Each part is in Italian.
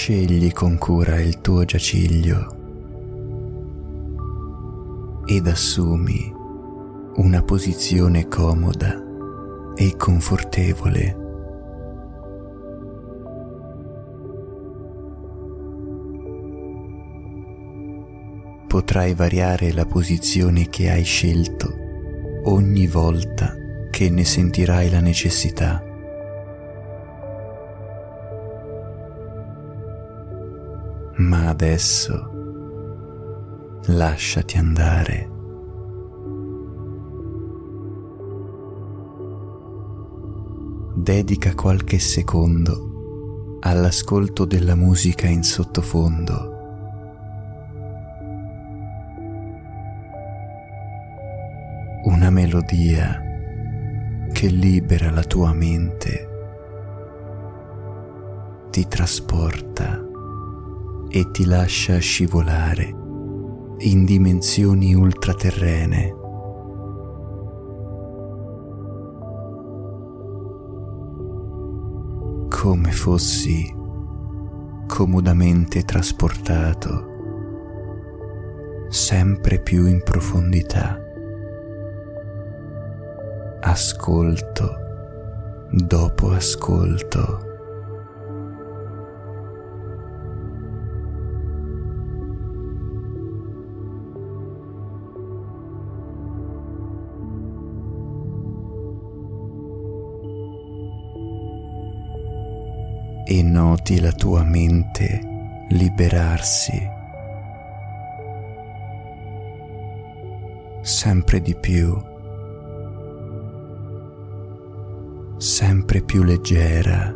Scegli con cura il tuo giaciglio ed assumi una posizione comoda e confortevole. Potrai variare la posizione che hai scelto ogni volta che ne sentirai la necessità. Ma adesso lasciati andare. Dedica qualche secondo all'ascolto della musica in sottofondo. Una melodia che libera la tua mente, ti trasporta e ti lascia scivolare in dimensioni ultraterrene. Come fossi comodamente trasportato sempre più in profondità. Ascolto dopo ascolto. E noti la tua mente liberarsi sempre di più, sempre più leggera,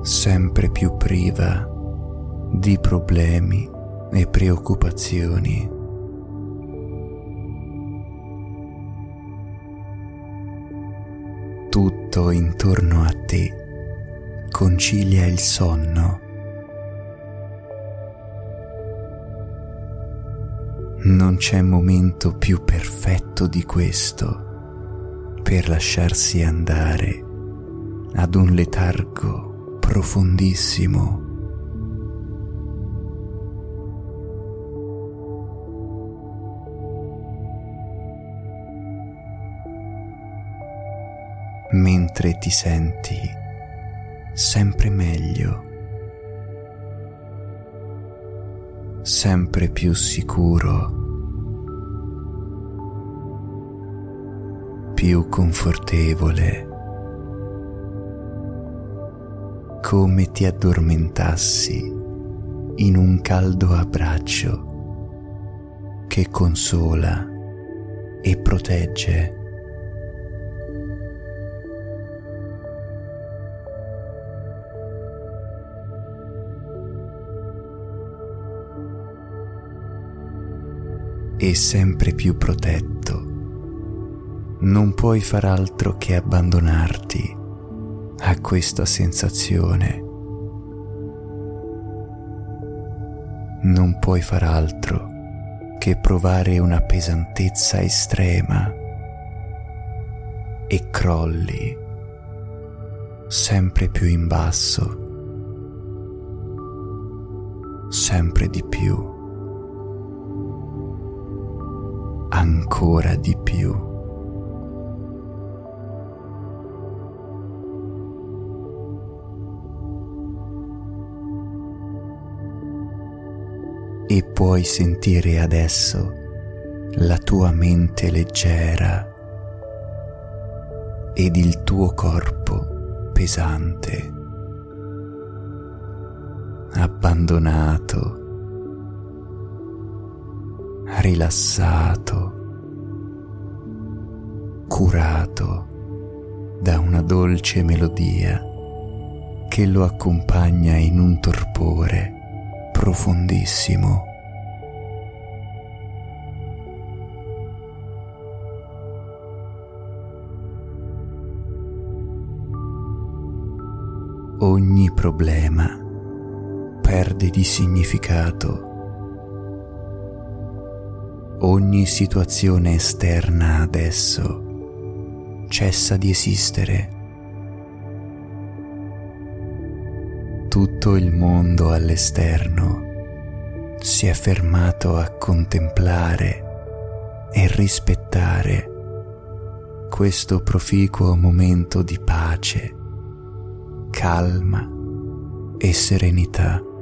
sempre più priva di problemi e preoccupazioni. Tutto intorno a te concilia il sonno. Non c'è momento più perfetto di questo per lasciarsi andare ad un letargo profondissimo mentre ti senti sempre meglio, sempre più sicuro, più confortevole, come ti addormentassi in un caldo abbraccio che consola e protegge. E sempre più protetto. Non puoi far altro che abbandonarti a questa sensazione. Non puoi far altro che provare una pesantezza estrema e crolli sempre più in basso, sempre di più. Ancora di più. E puoi sentire adesso la tua mente leggera ed il tuo corpo pesante, abbandonato rilassato, curato da una dolce melodia che lo accompagna in un torpore profondissimo. Ogni problema perde di significato ogni situazione esterna adesso cessa di esistere. tutto il mondo all'esterno si è fermato a contemplare e rispettare questo proficuo momento di pace, calma e serenità.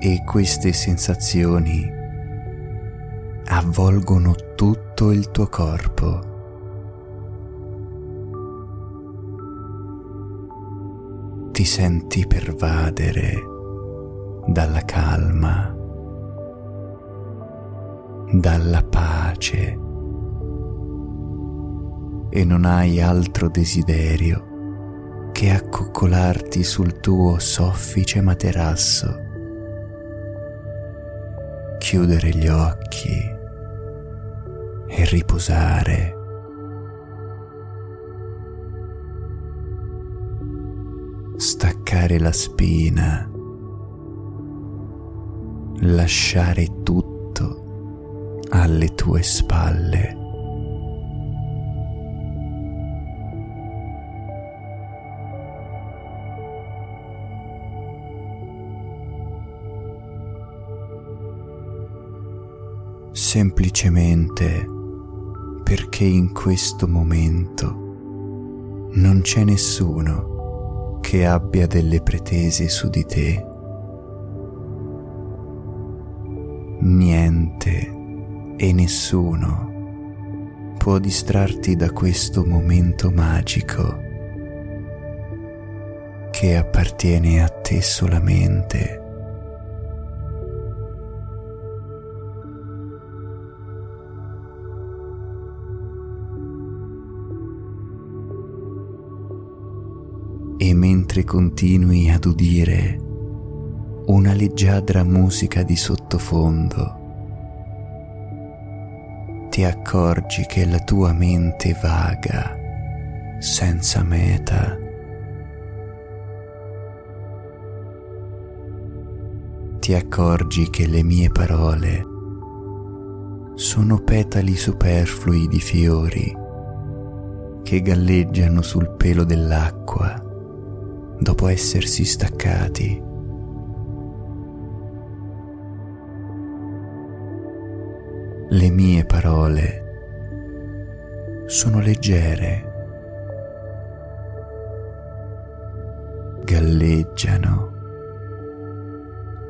E queste sensazioni avvolgono tutto il tuo corpo. Ti senti pervadere dalla calma, dalla pace e non hai altro desiderio che accoccolarti sul tuo soffice materasso, chiudere gli occhi e riposare. Staccare la spina, lasciare tutto alle tue spalle. Semplicemente perché in questo momento non c'è nessuno che abbia delle pretese su di te. Niente e nessuno può distrarti da questo momento magico che appartiene a te solamente. Mentre continui ad udire una leggiadra musica di sottofondo, ti accorgi che la tua mente vaga, senza meta, ti accorgi che le mie parole sono petali superflui di fiori che galleggiano sul pelo dell'acqua dopo essersi staccati. Le mie parole sono leggere, galleggiano,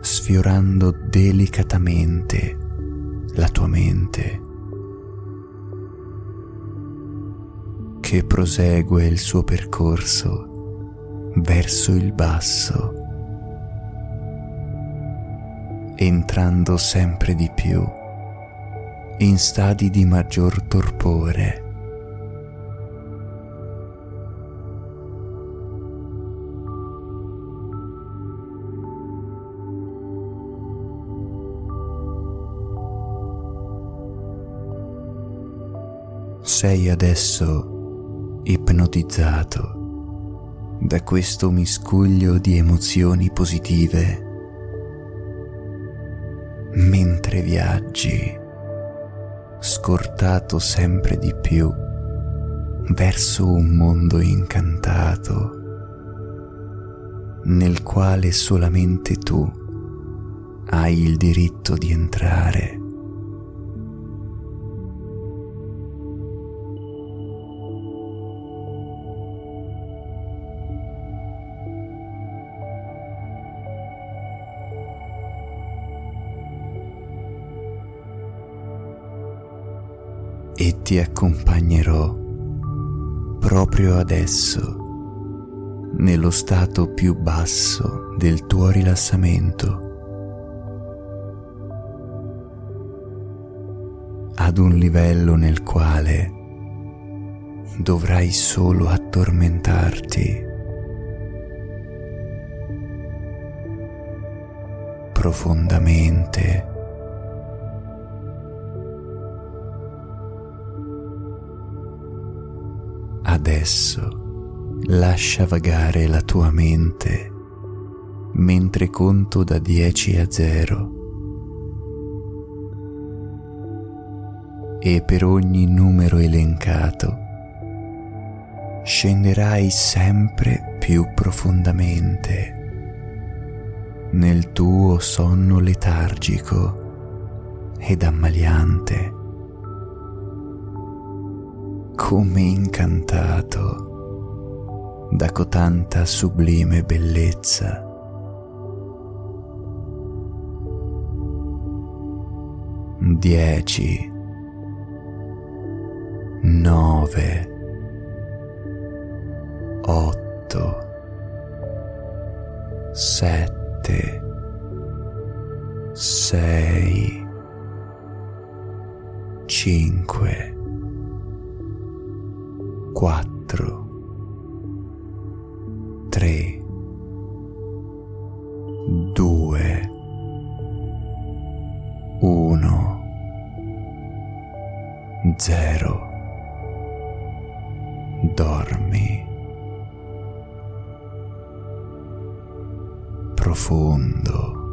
sfiorando delicatamente la tua mente, che prosegue il suo percorso verso il basso, entrando sempre di più in stadi di maggior torpore. Sei adesso ipnotizzato da questo miscuglio di emozioni positive mentre viaggi, scortato sempre di più verso un mondo incantato nel quale solamente tu hai il diritto di entrare. E ti accompagnerò proprio adesso nello stato più basso del tuo rilassamento. Ad un livello nel quale dovrai solo addormentarti profondamente Adesso lascia vagare la tua mente mentre conto da 10 a 0. E per ogni numero elencato scenderai sempre più profondamente nel tuo sonno letargico ed ammaliante, come incantato da cotanta sublime bellezza. Dieci, nove, otto, sette, sei, cinque, quattro, tre, due, uno, zero. Dormi. profondo,